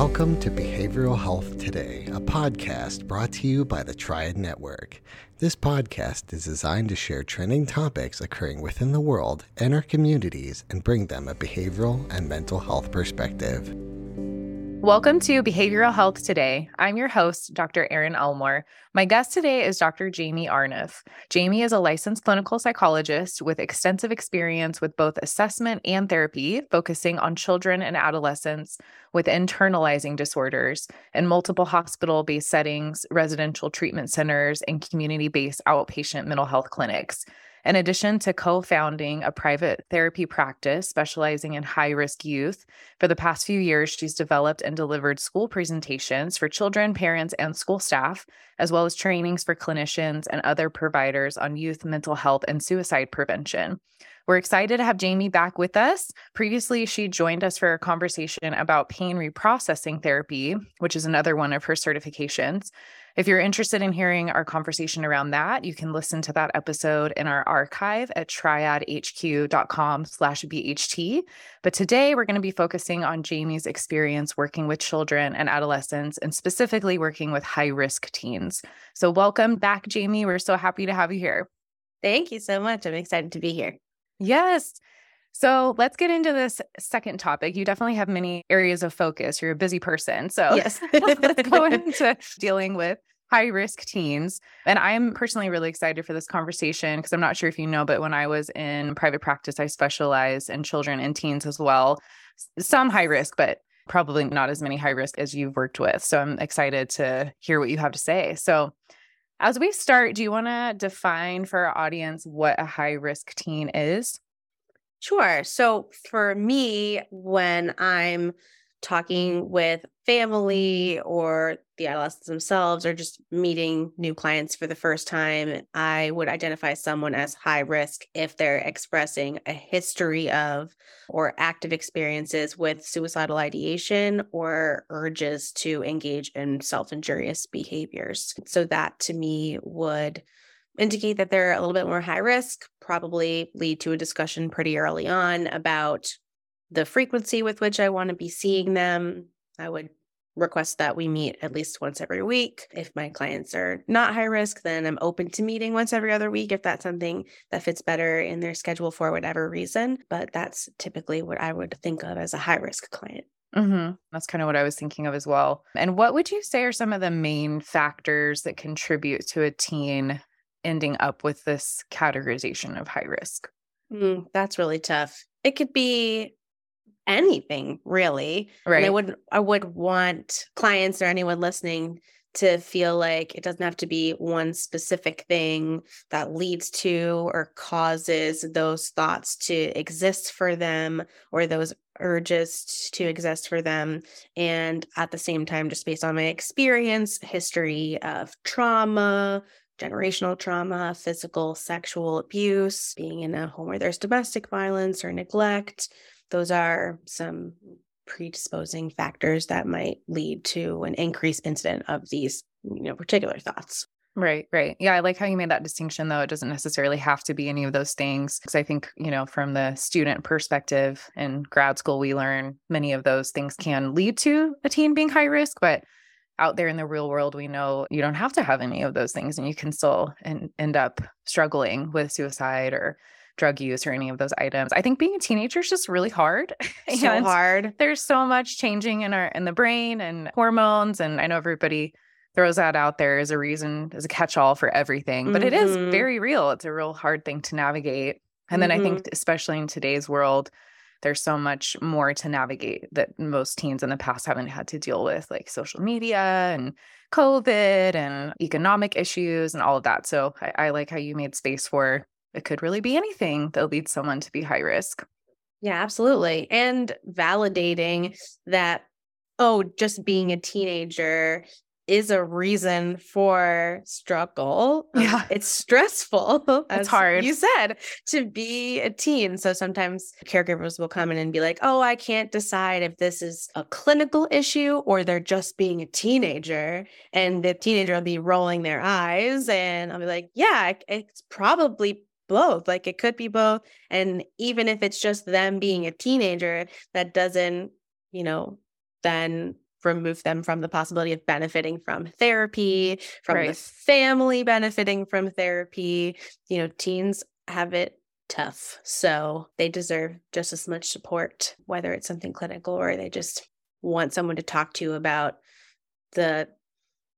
Welcome to Behavioral Health Today, a podcast brought to you by the Triad Network. This podcast is designed to share trending topics occurring within the world and our communities and bring them a behavioral and mental health perspective. Welcome to Behavioral Health Today. I'm your host, Dr. Erin Elmore. My guest today is Dr. Jaimee Arnoff. Jaimee is a licensed clinical psychologist with extensive experience with both assessment and therapy, focusing on children and adolescents with internalizing disorders in multiple hospital based settings, residential treatment centers, and community based outpatient mental health clinics. In addition to co founding a private therapy practice specializing in high risk youth, for the past few years, she's developed and delivered school presentations for children, parents, and school staff, as well as trainings for clinicians and other providers on youth mental health and suicide prevention. We're excited to have Jaimee back with us. Previously, she joined us for a conversation about pain reprocessing therapy, which is another one of her certifications. If you're interested in hearing our conversation around that, you can listen to that episode in our archive at triadhq.com slash BHT. But today we're going to be focusing on Jaimee's experience working with children and adolescents and specifically working with high risk teens. So welcome back, Jaimee. We're so happy to have you here. Thank you so much. I'm excited to be here. Yes. So let's get into this second topic. You definitely have many areas of focus. You're a busy person. So yes. let's go into dealing with high risk teens. And I'm personally really excited for this conversation because I'm not sure if you know, but when I was in private practice, I specialize in children and teens as well. Some high risk, but probably not as many high risk as you've worked with. So I'm excited to hear what you have to say. So as we start, do you want to define for our audience what a high risk teen is? Sure. So for me, when I'm talking with family or the adolescents themselves or just meeting new clients for the first time, I would identify someone as high risk if they're expressing a history of or active experiences with suicidal ideation or urges to engage in self injurious behaviors. So, that to me would indicate that they're a little bit more high risk, probably lead to a discussion pretty early on about the frequency with which I want to be seeing them. I would request that we meet at least once every week. If my clients are not high risk, then I'm open to meeting once every other week if that's something that fits better in their schedule for whatever reason. But that's typically what I would think of as a high risk client. Mm-hmm. That's kind of what I was thinking of as well. And what would you say are some of the main factors that contribute to a teen ending up with this categorization of high risk? Mm, that's really tough. It could be anything really. Right. And I would I would want clients or anyone listening to feel like it doesn't have to be one specific thing that leads to or causes those thoughts to exist for them or those urges to exist for them. And at the same time, just based on my experience, history of trauma, generational trauma, physical, sexual abuse, being in a home where there's domestic violence or neglect. Those are some predisposing factors that might lead to an increased incident of these, you know, particular thoughts. Right, right. Yeah, I like how you made that distinction, though. It doesn't necessarily have to be any of those things. Because I think, you know, from the student perspective in grad school, we learn many of those things can lead to a teen being high risk. But out there in the real world, we know you don't have to have any of those things and you can still en- end up struggling with suicide or drug use or any of those items. I think being a teenager is just really hard. So hard. There's so much changing in our in the brain and hormones and I know everybody throws that out there as a reason as a catch-all for everything, but mm-hmm. it is Mm-hmm. very real. It's a real hard thing to navigate. And then Mhm. I think especially in today's world there's so much more to navigate that most teens in the past haven't had to deal with, like social media and COVID and economic issues and all of that. So I, I like how you made space for it could really be anything that leads someone to be high risk. Yeah, absolutely. And validating that, oh, just being a teenager is a reason for struggle. Um, yeah. It's stressful. It's hard. You said to be a teen. So sometimes caregivers will come in and be like, oh, I can't decide if this is a clinical issue or they're just being a teenager. And the teenager will be rolling their eyes. And I'll be like, yeah, it's probably both. Like it could be both. And even if it's just them being a teenager, that doesn't, you know, then remove them from the possibility of benefiting from therapy, from Right. the family benefiting from therapy. You know, teens have it tough. So they deserve just as much support, whether it's something clinical or they just want someone to talk to about the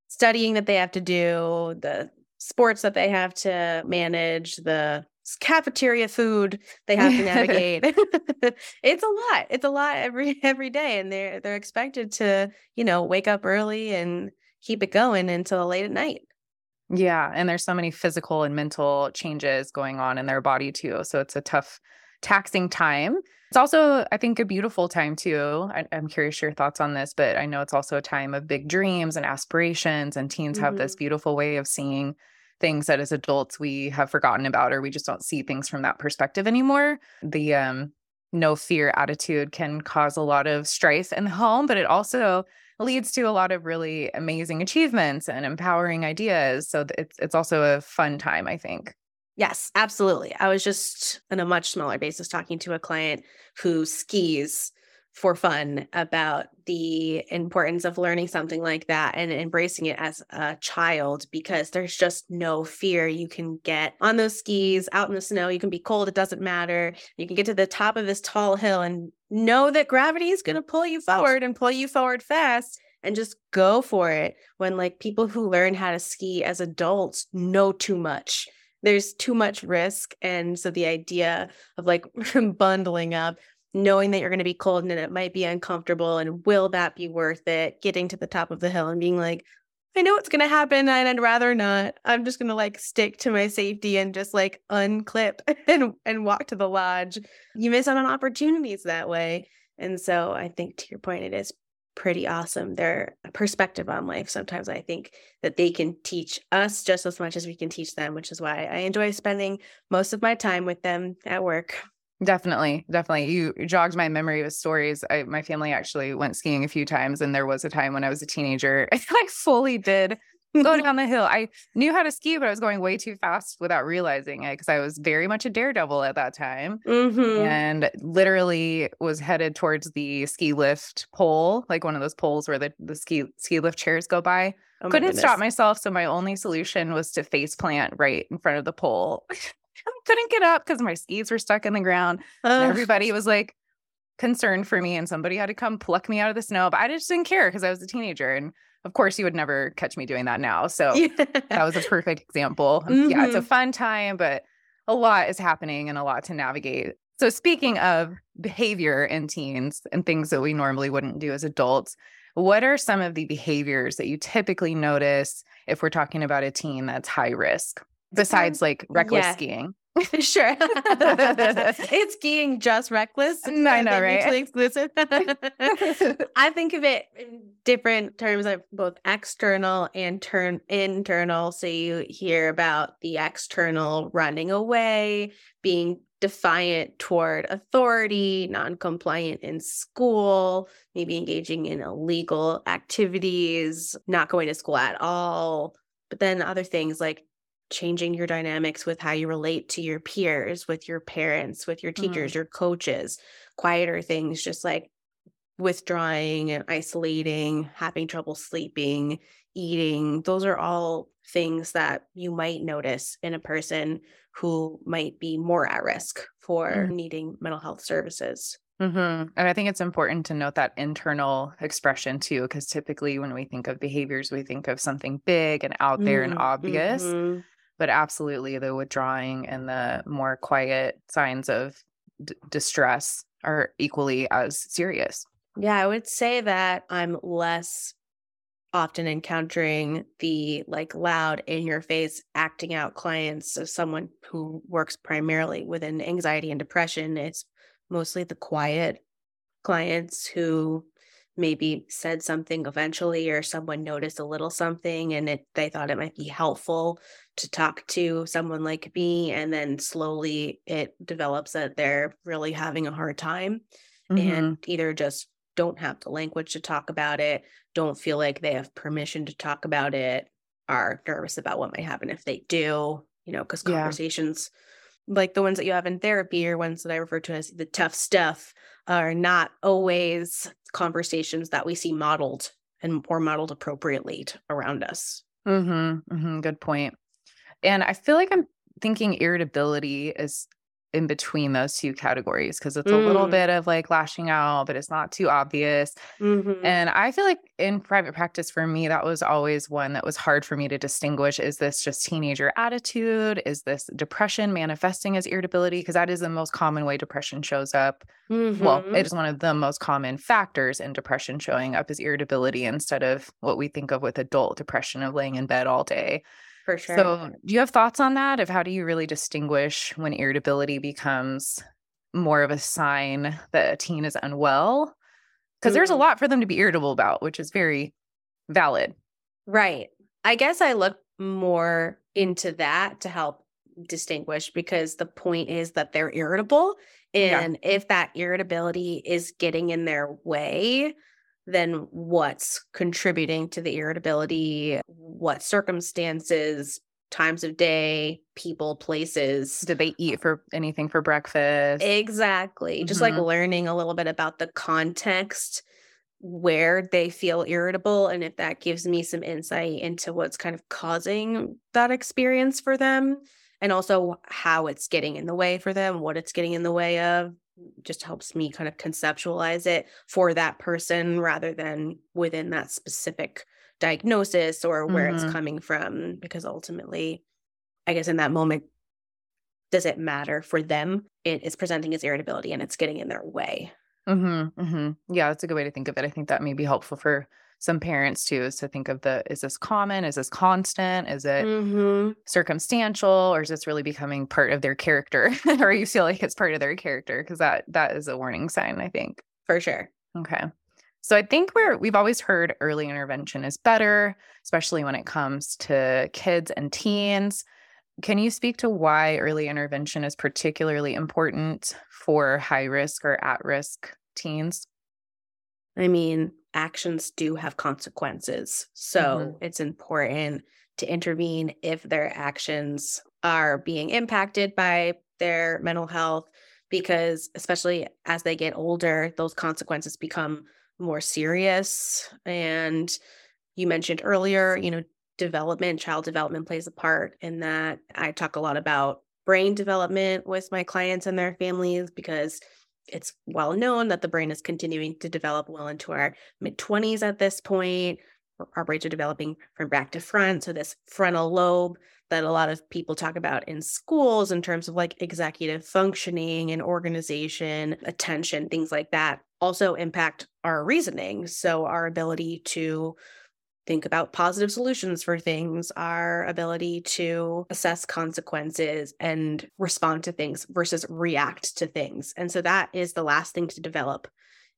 studying that they have to do, the sports that they have to manage, the cafeteria food they have to navigate. it's a lot. It's a lot every every day and they're they're expected to, you know, wake up early and keep it going until late at night. Yeah. And there's so many physical and mental changes going on in their body too. So it's a tough, taxing time. It's also, I think, a beautiful time too. I, I'm curious your thoughts on this, but I know it's also a time of big dreams and aspirations, and teens have this mm-hmm. beautiful way of seeing things that as adults we have forgotten about, or we just don't see things from that perspective anymore. The um, no fear attitude can cause a lot of strife in the home, but it also leads to a lot of really amazing achievements and empowering ideas. So it's it's also a fun time, I think. Yes, absolutely. I was just on a much smaller basis talking to a client who skis for fun about the importance of learning something like that and embracing it as a child because there's just no fear. You can get on those skis out in the snow, you can be cold, it doesn't matter. You can get to the top of this tall hill and know that gravity is going to pull you forward and pull you forward fast and just go for it. When like people who learn how to ski as adults know too much there's too much risk. And so the idea of like bundling up, knowing that you're going to be cold and it might be uncomfortable, and will that be worth it? Getting to the top of the hill and being like, I know it's going to happen and I'd rather not. I'm just going to like stick to my safety and just like unclip and, and walk to the lodge. You miss out on opportunities that way. And so I think to your point, it is pretty awesome. Their perspective on life. Sometimes I think that they can teach us just as much as we can teach them, which is why I enjoy spending most of my time with them at work. Definitely, definitely. You jogged my memory with stories. I, my family actually went skiing a few times, and there was a time when I was a teenager. I fully did go down the hill. I knew how to ski, but I was going way too fast without realizing it because I was very much a daredevil at that time. Mhm. and literally was headed towards the ski lift pole, like one of those poles where the, the ski ski lift chairs go by. Oh Couldn't stop myself, so my only solution was to face plant right in front of the pole. I couldn't get up because my skis were stuck in the ground. And everybody was like concerned for me, and somebody had to come pluck me out of the snow. But I just didn't care because I was a teenager, and of course, you would never catch me doing that now. So that was a perfect example. Um, Yeah, it's a Mhm. fun time, but a lot is happening and a lot to navigate. So, speaking of behavior in teens and things that we normally wouldn't do as adults, what are some of the behaviors that you typically notice if we're talking about a teen that's high risk, besides like reckless yeah. skiing? sure. it's skiing just reckless. I know, right? mutually exclusive. I think of it in different terms of both external and turn internal. So you hear about the external running away, being defiant toward authority, non-compliant in school, maybe engaging in illegal activities, not going to school at all. But then other things like changing your dynamics with how you relate to your peers, with your parents, with your teachers, your coaches, quieter things just like withdrawing and isolating, having trouble sleeping, eating. Those are all things that you might notice in a person who might be more at risk for Mm. needing mental health services. hmm And I think it's important to note that internal expression too, because typically when we think of behaviors, we think of something big and out there and Mm, obvious. mhm. But absolutely, the withdrawing and the more quiet signs of d- distress are equally as serious. Yeah, I would say that I'm less often encountering the like loud in your face acting out clients of someone who works primarily within anxiety and depression. It's mostly the quiet clients who maybe said something eventually or someone noticed a little something and it they thought it might be helpful to talk to someone like me and then slowly it develops that they're really having a hard time Mhm. and either just don't have the language to talk about it, don't feel like they have permission to talk about it, are nervous about what might happen if they do, you know, because Yeah. conversations like the ones that you have in therapy or ones that I refer to as the tough stuff are not always conversations that we see modeled and or modeled appropriately t- around us. Mm-hmm, mm-hmm. Good point. And I feel like I'm thinking irritability is in between those two categories because it's a little Mm. bit of like lashing out, but it's not too obvious. Mhm. And I feel like in private practice for me, that was always one that was hard for me to distinguish. Is this just teenager attitude? Is this depression manifesting as irritability? Because that is the most common way depression shows up. Well, Mhm. it is one of the most common factors in depression showing up is irritability instead of what we think of with adult depression of laying in bed all day. For sure. So, do you have thoughts on that? Of how do you really distinguish when irritability becomes more of a sign that a teen is unwell? Because there's a Mhm. lot for them to be irritable about, which is very valid. Right. I guess I look more into that to help distinguish because the point is that they're irritable. Yeah. And if that irritability is getting in their way, then what's contributing to the irritability? What circumstances, times of day, people, places? Did they eat for anything for breakfast? Exactly. Just like Mhm. learning a little bit about the context where they feel irritable and if that gives me some insight into what's kind of causing that experience for them and also how it's getting in the way for them, what it's getting in the way of just helps me kind of conceptualize it for that person rather than within that specific diagnosis or where Mhm. it's coming from because ultimately I guess in that moment does it matter for them? It is presenting as irritability and it's getting in their way. Mm-hmm, mm-hmm. Yeah, that's a good way to think of it. I think that may be helpful for some parents too, is to think of the is this common? Is this constant? Is it Mm-hmm. circumstantial or is this really becoming part of their character or you feel like it's part of their character because that that is a warning sign i think For sure. okay so i think we're we've always heard early intervention is better especially when it comes to kids and teens can you speak to why early intervention is particularly important for high risk or at risk teens I mean, actions do have consequences. So mm-hmm. it's important to intervene if their actions are being impacted by their mental health, because especially as they get older, those consequences become more serious. And you mentioned earlier, you know, development, child development plays a part in that. I talk a lot about brain development with my clients and their families because it's well known that the brain is continuing to develop well into our mid 20s at this point. Our- brains are developing from back to front. So, this frontal lobe that a lot of people talk about in schools in terms of like executive functioning and organization, attention, things like that, also impact our reasoning. So, our ability to think about positive solutions for things, our ability to assess consequences and respond to things versus react to things. And so that is the last thing to develop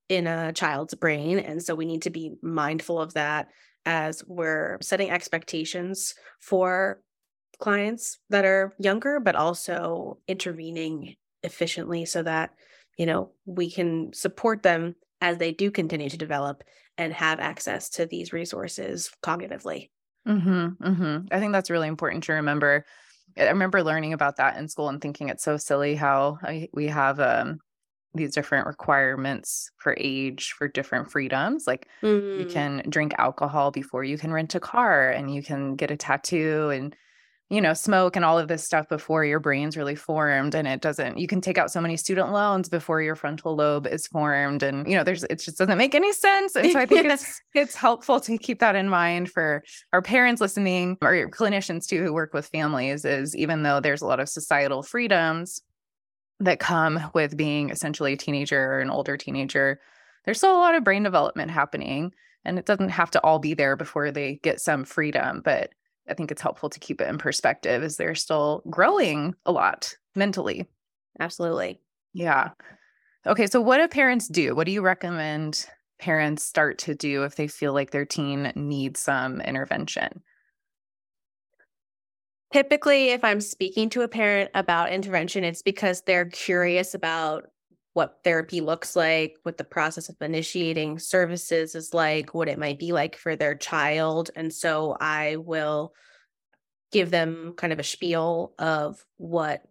in a child's brain. And so we need to be mindful of that as we're setting expectations for clients that are younger, but also intervening efficiently so that, you know, we can support them as they do continue to develop and have access to these resources cognitively. Mm-hmm, mm-hmm. I think that's really important to remember. I remember learning about that in school and thinking it's so silly how I, we have um, these different requirements for age for different freedoms. Like you Mm, can drink alcohol before you can rent a car, and you can get a tattoo and you know smoke and all of this stuff before your brain's really formed. And it doesn't. You can take out so many student loans before your frontal lobe is formed, and you know there's it just doesn't make any sense. And so I think it's it's helpful to keep that in mind for our parents listening or your clinicians too who work with families is even though there's a lot of societal freedoms that come with being essentially a teenager or an older teenager there's still a lot of brain development happening and it doesn't have to all be there before they get some freedom but i think it's helpful to keep it in perspective as they're still growing a lot mentally. Absolutely. yeah. Okay so what do parents do? What do you recommend parents start to do if they feel like their teen needs some intervention? Typically, if I'm speaking to a parent about intervention, it's because they're curious about what therapy looks like, what the process of initiating services is like, what it might be like for their child. And so I will give them kind of a spiel of what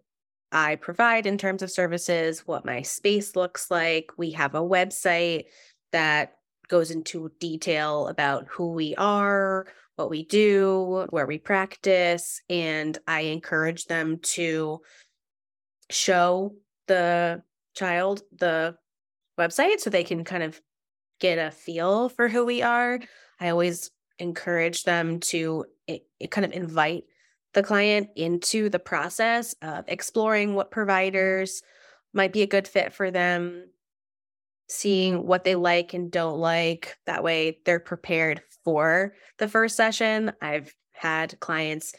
I provide in terms of services, what my space looks like. We have a website that goes into detail about who we are, what we do, where we practice, and I encourage them to show the child the website so they can kind of get a feel for who we are. I always encourage them to it, it kind of invite the client into the process of exploring what providers might be a good fit for them, seeing what they like and don't like. That way they're prepared for the first session. I've had clients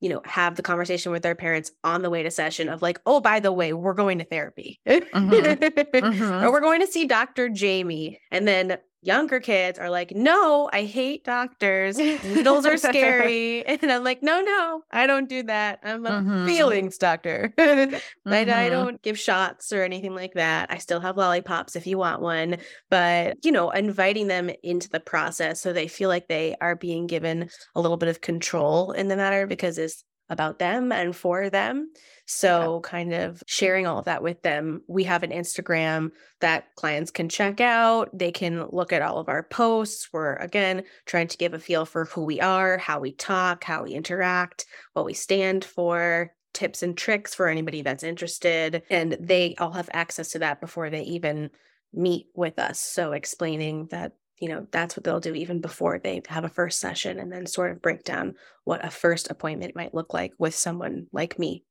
you know, have the conversation with their parents on the way to session of like, oh, by the way, we're going to therapy mm-hmm. mm-hmm. or we're going to see Dr. Jaimee. And then younger kids are like, no, I hate doctors. Needles are scary. And I'm like, no, no, I don't do that. I'm a mm-hmm. feelings doctor. mm-hmm. I, I don't give shots or anything like that. I still have lollipops if you want one. But, you know, inviting them into the process so they feel like they are being given a little bit of control in the matter because it's about them and for them. So, kind of sharing all of that with them. We have an Instagram that clients can check out. They can look at all of our posts. We're, again, trying to give a feel for who we are, how we talk, how we interact, what we stand for, tips and tricks for anybody that's interested. And they all have access to that before they even meet with us. So, explaining that you know that's what they'll do even before they have a first session and then sort of break down what a first appointment might look like with someone like me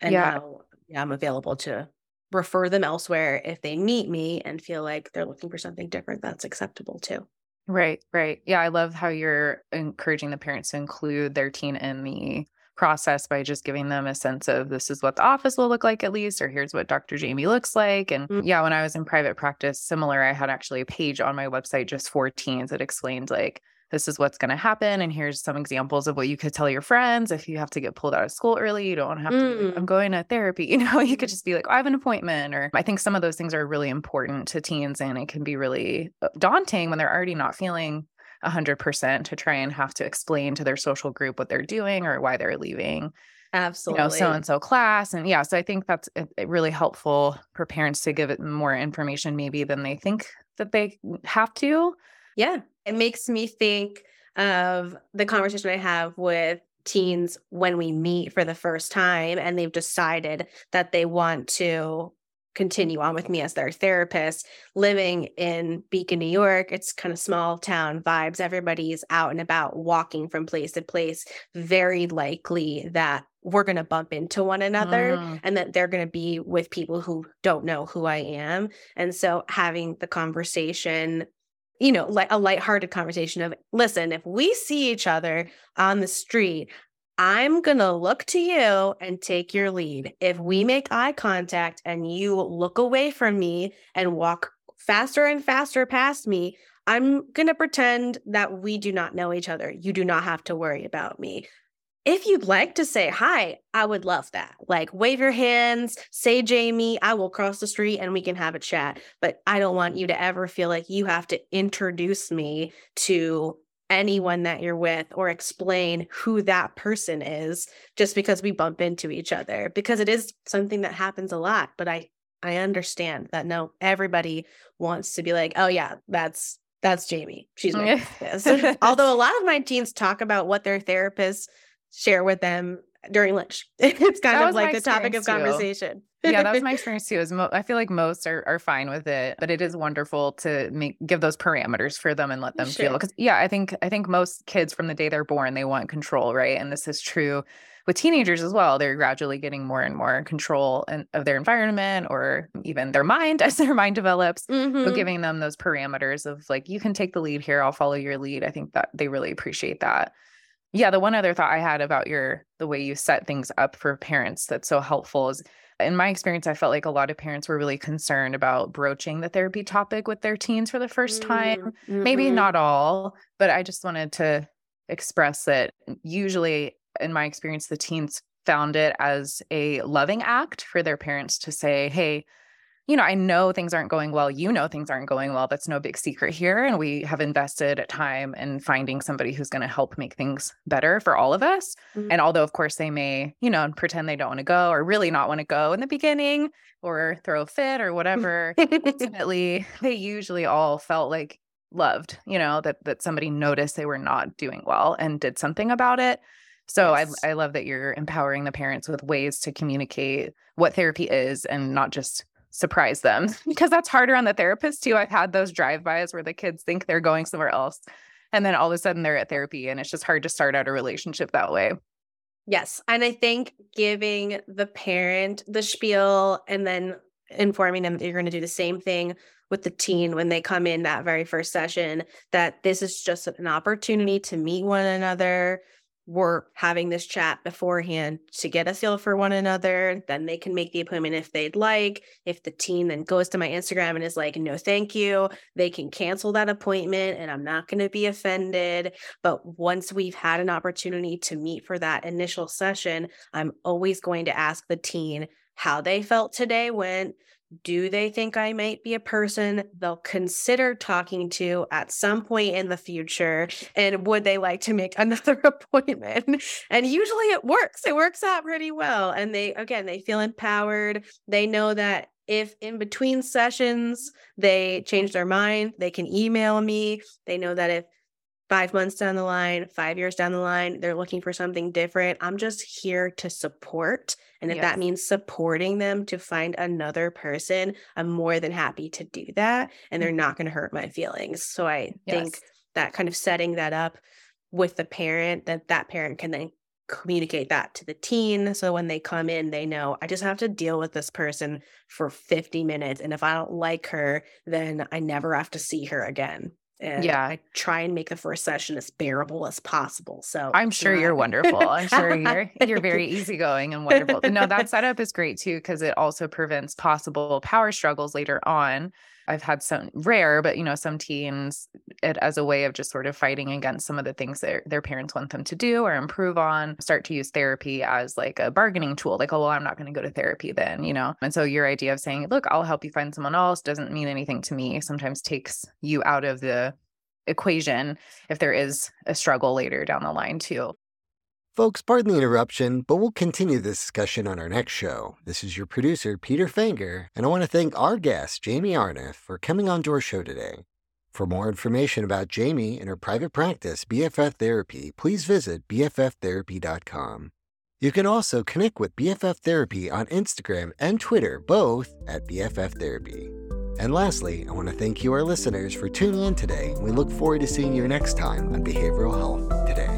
and yeah. how yeah, i'm available to refer them elsewhere if they meet me and feel like they're looking for something different that's acceptable too right right yeah i love how you're encouraging the parents to include their teen in the process by just giving them a sense of this is what the office will look like at least or here's what Dr. Jaimee looks like and mm-hmm. yeah when I was in private practice similar I had actually a page on my website just for teens that explained like this is what's going to happen and here's some examples of what you could tell your friends if you have to get pulled out of school early you don't have to like, i'm mm. going to therapy you know you could just be like oh, i have an appointment or i think some of those things are really important to teens and it can be really uh, daunting when they're already not feeling 100% to try and have to explain to their social group what they're doing or why they're leaving absolutely you know so and so class and yeah so i think that's really helpful for parents to give it more information maybe than they think that they have to. Yeah it makes me think of the conversation i have with teens when we meet for the first time and they've decided that they want to continue on with me as their therapist. Living in Beacon, New York, it's kind of small town vibes. Everybody's out and about, walking from place to place. Very likely that we're going to bump into one another mm. and that they're going to be with people who don't know who I am. And so having the conversation you know, like a lighthearted conversation of, listen, if we see each other on the street, I'm going to look to you and take your lead. If we make eye contact and you look away from me and walk faster and faster past me, I'm going to pretend that we do not know each other. You do not have to worry about me. If you'd like to say hi, I would love that. Like, wave your hands, say Jaimee, I will cross the street and we can have a chat. But I don't want you to ever feel like you have to introduce me to anyone that you're with or explain who that person is just because we bump into each other because it is something that happens a lot but i i understand that no everybody wants to be like oh yeah that's that's jaimee she's my therapist although a lot of my teens talk about what their therapists share with them during lunch it's kind that of like the topic of conversation yeah, that was my experience too. Is mo- I feel like most are, are fine with it, but it is wonderful to make give those parameters for them and let them sure. feel. Because yeah, I think I think most kids from the day they're born they want control, right? And this is true with teenagers as well. They're gradually getting more and more control in, of their environment or even their mind as their mind develops. Mm-hmm. But giving them those parameters of like, you can take the lead here, I'll follow your lead. I think that they really appreciate that. Yeah, the one other thought I had about your the way you set things up for parents that's so helpful is in my experience, I felt like a lot of parents were really concerned about broaching the therapy topic with their teens for the first time. Mm-hmm. Maybe not all, but I just wanted to express that usually, in my experience, the teens found it as a loving act for their parents to say, Hey, you know, I know things aren't going well. You know, things aren't going well. That's no big secret here. And we have invested time in finding somebody who's going to help make things better for all of us. Mm-hmm. And although, of course, they may, you know, pretend they don't want to go or really not want to go in the beginning or throw a fit or whatever, ultimately, they usually all felt like loved, you know, that that somebody noticed they were not doing well and did something about it. So yes. I I love that you're empowering the parents with ways to communicate what therapy is and not just surprise them because that's harder on the therapist too. I've had those drive-bys where the kids think they're going somewhere else and then all of a sudden they're at therapy and it's just hard to start out a relationship that way. Yes, and I think giving the parent the spiel and then informing them that you're going to do the same thing with the teen when they come in that very first session that this is just an opportunity to meet one another we're having this chat beforehand to get a feel for one another. Then they can make the appointment if they'd like. If the teen then goes to my Instagram and is like, no, thank you, they can cancel that appointment and I'm not going to be offended. But once we've had an opportunity to meet for that initial session, I'm always going to ask the teen how they felt today went do they think I might be a person they'll consider talking to at some point in the future? And would they like to make another appointment? And usually it works. It works out pretty well. And they, again, they feel empowered. They know that if in between sessions they change their mind, they can email me. They know that if five months down the line, five years down the line, they're looking for something different. I'm just here to support. And if yes. that means supporting them to find another person, I'm more than happy to do that. And they're mm-hmm. not going to hurt my feelings. So I yes. think that kind of setting that up with the parent, that that parent can then communicate that to the teen. So when they come in, they know I just have to deal with this person for 50 minutes. And if I don't like her, then I never have to see her again. And yeah, I try and make the first session as bearable as possible. So I'm sure you're wonderful. I'm sure you're you're very easygoing and wonderful. No, that setup is great too because it also prevents possible power struggles later on. I've had some rare, but you know, some teens it as a way of just sort of fighting against some of the things that their parents want them to do or improve on, start to use therapy as like a bargaining tool. Like, oh, well, I'm not going to go to therapy then, you know? And so your idea of saying, look, I'll help you find someone else doesn't mean anything to me sometimes takes you out of the equation if there is a struggle later down the line too. Folks, pardon the interruption, but we'll continue this discussion on our next show. This is your producer, Peter Fanger, and I want to thank our guest, Jaimee Arnoff, for coming on to our show today. For more information about Jaimee and her private practice, BFF Therapy, please visit BFFtherapy.com. You can also connect with BFF Therapy on Instagram and Twitter, both at BFF Therapy. And lastly, I want to thank you, our listeners, for tuning in today. We look forward to seeing you next time on Behavioral Health Today.